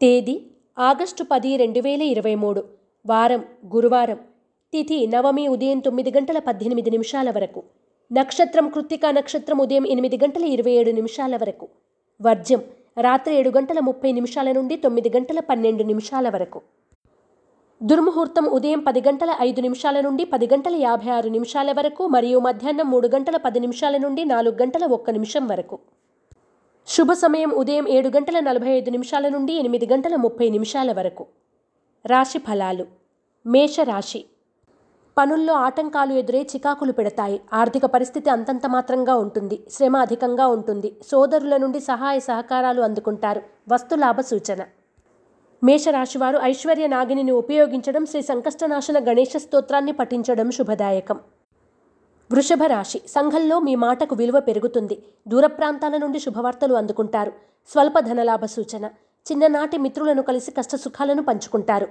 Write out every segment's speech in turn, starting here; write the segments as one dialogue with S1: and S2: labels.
S1: తేదీ ఆగస్టు పది రెండు వేల ఇరవై మూడు. వారం గురువారం. తిథి నవమి ఉదయం తొమ్మిది గంటల పద్దెనిమిది నిమిషాల వరకు. నక్షత్రం కృత్తికా నక్షత్రం ఉదయం ఎనిమిది గంటల ఇరవై ఏడు నిమిషాల వరకు. వర్జ్యం రాత్రి ఏడు గంటల ముప్పై నిమిషాల నుండి తొమ్మిది గంటల పన్నెండు నిమిషాల వరకు. దుర్ముహూర్తం ఉదయం పది గంటల ఐదు నిమిషాల నుండి పది గంటల యాభై ఆరు నిమిషాల వరకు మరియు మధ్యాహ్నం మూడు గంటల పది నిమిషాల నుండి నాలుగు గంటల ఒక్క నిమిషం వరకు. శుభ సమయం ఉదయం ఏడు గంటల నలభై ఐదు నిమిషాల నుండి ఎనిమిది గంటల ముప్పై నిమిషాల వరకు. రాశి ఫలాలు. మేషరాశి పనుల్లో ఆటంకాలు ఎదురై చికాకులు పెడతాయి. ఆర్థిక పరిస్థితి అంతంత మాత్రంగా ఉంటుంది. శ్రమ అధికంగా ఉంటుంది. సోదరుల నుండి సహాయ సహకారాలు అందుకుంటారు. వస్తులాభ సూచన. మేషరాశివారు ఐశ్వర్య నాగిని ఉపయోగించడం శ్రీ సంకష్టనాశన గణేష స్తోత్రాన్ని పఠించడం శుభదాయకం. వృషభ రాశి సంఘంలో మీ మాటకు విలువ పెరుగుతుంది. దూర ప్రాంతాల నుండి శుభవార్తలు అందుకుంటారు. స్వల్ప ధనలాభ సూచన. చిన్ననాటి మిత్రులను కలిసి కష్టసుఖాలను పంచుకుంటారు.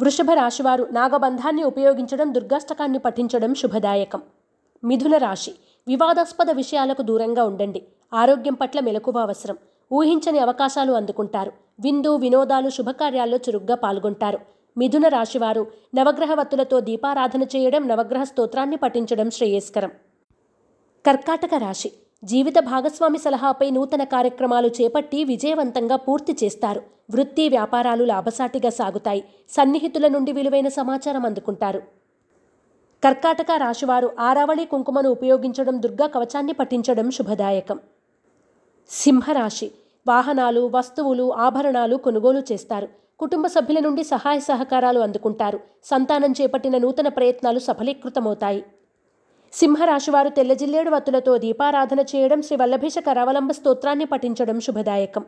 S1: వృషభ రాశివారు నాగబంధాన్ని ఉపయోగించడం దుర్గాష్టకాన్ని పఠించడం శుభదాయకం. మిథున రాశి. వివాదాస్పద విషయాలకు దూరంగా ఉండండి. ఆరోగ్యం పట్ల మెలకువ అవసరం. ఊహించని అవకాశాలు అందుకుంటారు. విందు వినోదాలు శుభకార్యాల్లో చురుగ్గా పాల్గొంటారు. మిథున రాశివారు నవగ్రహవత్తులతో దీపారాధన చేయడం నవగ్రహ స్తోత్రాన్ని పఠించడం శ్రేయస్కరం. కర్కాటక రాశి. జీవిత భాగస్వామి సలహాపై నూతన కార్యక్రమాలు చేపట్టి విజయవంతంగా పూర్తి చేస్తారు. వృత్తి వ్యాపారాలు లాభసాటిగా సాగుతాయి. సన్నిహితుల నుండి విలువైన సమాచారం అందుకుంటారు. కర్కాటక రాశివారు ఆరావళి కుంకుమను ఉపయోగించడం దుర్గా కవచాన్ని పఠించడం శుభదాయకం. సింహరాశి. వాహనాలు వస్తువులు ఆభరణాలు కొనుగోలు చేస్తారు. కుటుంబ సభ్యుల నుండి సహాయ సహకారాలు అందుకుంటారు. సంతానం చేపట్టిన నూతన ప్రయత్నాలు సఫలీకృతమవుతాయి. సింహరాశివారు తెల్లజిల్లేడు వత్తులతో దీపారాధన చేయడం శ్రీ వల్లభేష కరావలంబ స్తోత్రాన్ని పఠించడం శుభదాయకం.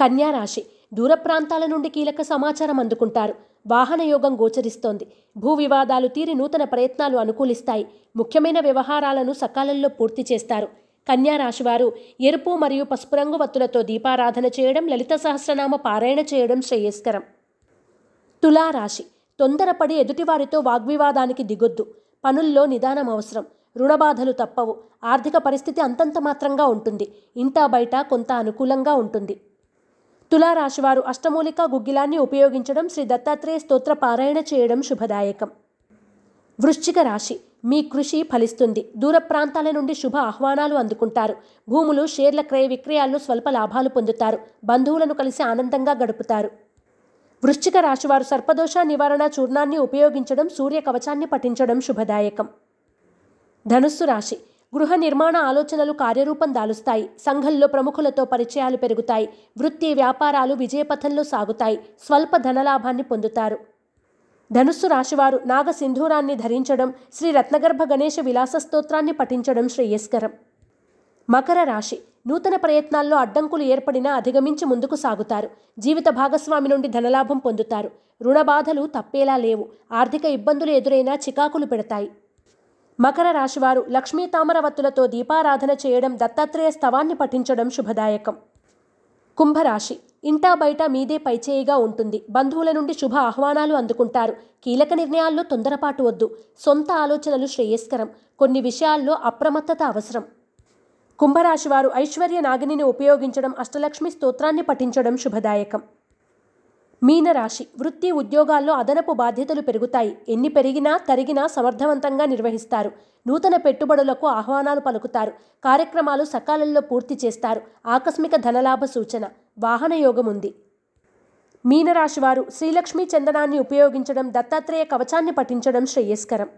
S1: కన్యారాశి దూర ప్రాంతాల నుండి కీలక సమాచారం అందుకుంటారు. వాహన యోగం గోచరిస్తోంది. భూ వివాదాలు తీరి నూతన ప్రయత్నాలు అనుకూలిస్తాయి. ముఖ్యమైన వ్యవహారాలను సకాలంలో పూర్తి చేస్తారు. కన్యా రాశివారు ఎరుపు మరియు పసుపు రంగు వత్తులతో దీపారాధన చేయడం లలిత సహస్రనామ పారాయణ చేయడం శ్రేయస్కరం. తులారాశి. తొందరపడి ఎదుటివారితో వాగ్వివాదానికి దిగొద్దు. పనుల్లో నిదానం అవసరం. రుణబాధలు తప్పవు. ఆర్థిక పరిస్థితి అంతంత మాత్రంగా ఉంటుంది. ఇంటా బయట కొంత అనుకూలంగా ఉంటుంది. తులారాశివారు అష్టమూలిక గుగ్గిలాన్ని ఉపయోగించడం శ్రీ దత్తాత్రేయ స్తోత్ర పారాయణ చేయడం శుభదాయకం. వృశ్చిక రాశి. మీ కృషి ఫలిస్తుంది. దూర ప్రాంతాల నుండి శుభ ఆహ్వానాలు అందుకుంటారు. భూములు షేర్ల క్రయ విక్రయాల్లో స్వల్ప లాభాలు పొందుతారు. బంధువులను కలిసి ఆనందంగా గడుపుతారు. వృశ్చిక రాశివారు సర్పదోష నివారణ చూర్ణాన్ని ఉపయోగించడం సూర్య కవచాన్ని పఠించడం శుభదాయకం. ధనుస్సు రాశి. గృహ నిర్మాణ ఆలోచనలు కార్యరూపం దాలుస్తాయి. సంఘంలో ప్రముఖులతో పరిచయాలు పెరుగుతాయి. వృత్తి వ్యాపారాలు విజయపథంలో సాగుతాయి. స్వల్ప ధనలాభాన్ని పొందుతారు. ధనుస్సు రాశివారు నాగ సింధూరాన్ని ధరించడం శ్రీ రత్నగర్భ గణేష విలాస స్తోత్రాన్ని పఠించడం శ్రేయస్కరం. మకర రాశి నూతన ప్రయత్నాల్లో అడ్డంకులు ఏర్పడినా అధిగమించి ముందుకు సాగుతారు. జీవిత భాగస్వామి నుండి ధనలాభం పొందుతారు. రుణబాధలు తప్పేలా లేవు. ఆర్థిక ఇబ్బందులు ఎదురైనా చికాకులు పెడతాయి. మకర రాశివారు లక్ష్మీ తామరవత్తులతో దీపారాధన చేయడం దత్తాత్రేయ స్తవాన్ని పఠించడం శుభదాయకం. కుంభరాశి. ఇంటా బయట మీదే పైచేయిగా ఉంటుంది. బంధువుల నుండి శుభ ఆహ్వానాలు అందుకుంటారు. కీలక నిర్ణయాల్లో తొందరపాటు వద్దు. సొంత ఆలోచనలు శ్రేయస్కరం. కొన్ని విషయాల్లో అప్రమత్తత అవసరం. కుంభరాశివారు ఐశ్వర్య నాగిని ఉపయోగించడం అష్టలక్ష్మి స్తోత్రాన్ని పఠించడం శుభదాయకం. మీనరాశి. వృత్తి ఉద్యోగాల్లో అదనపు బాధ్యతలు పెరుగుతాయి. ఎన్ని పెరిగినా తరిగినా సమర్థవంతంగా నిర్వహిస్తారు. నూతన పెట్టుబడులకు ఆహ్వానాలు పలుకుతారు. కార్యక్రమాలు సకాలంలో పూర్తి చేస్తారు. ఆకస్మిక ధనలాభ సూచన. వాహన యోగం ఉంది. మీనరాశివారు శ్రీలక్ష్మీ చందనాన్ని ఉపయోగించడం దత్తాత్రేయ కవచాన్ని పఠించడం శ్రేయస్కరం.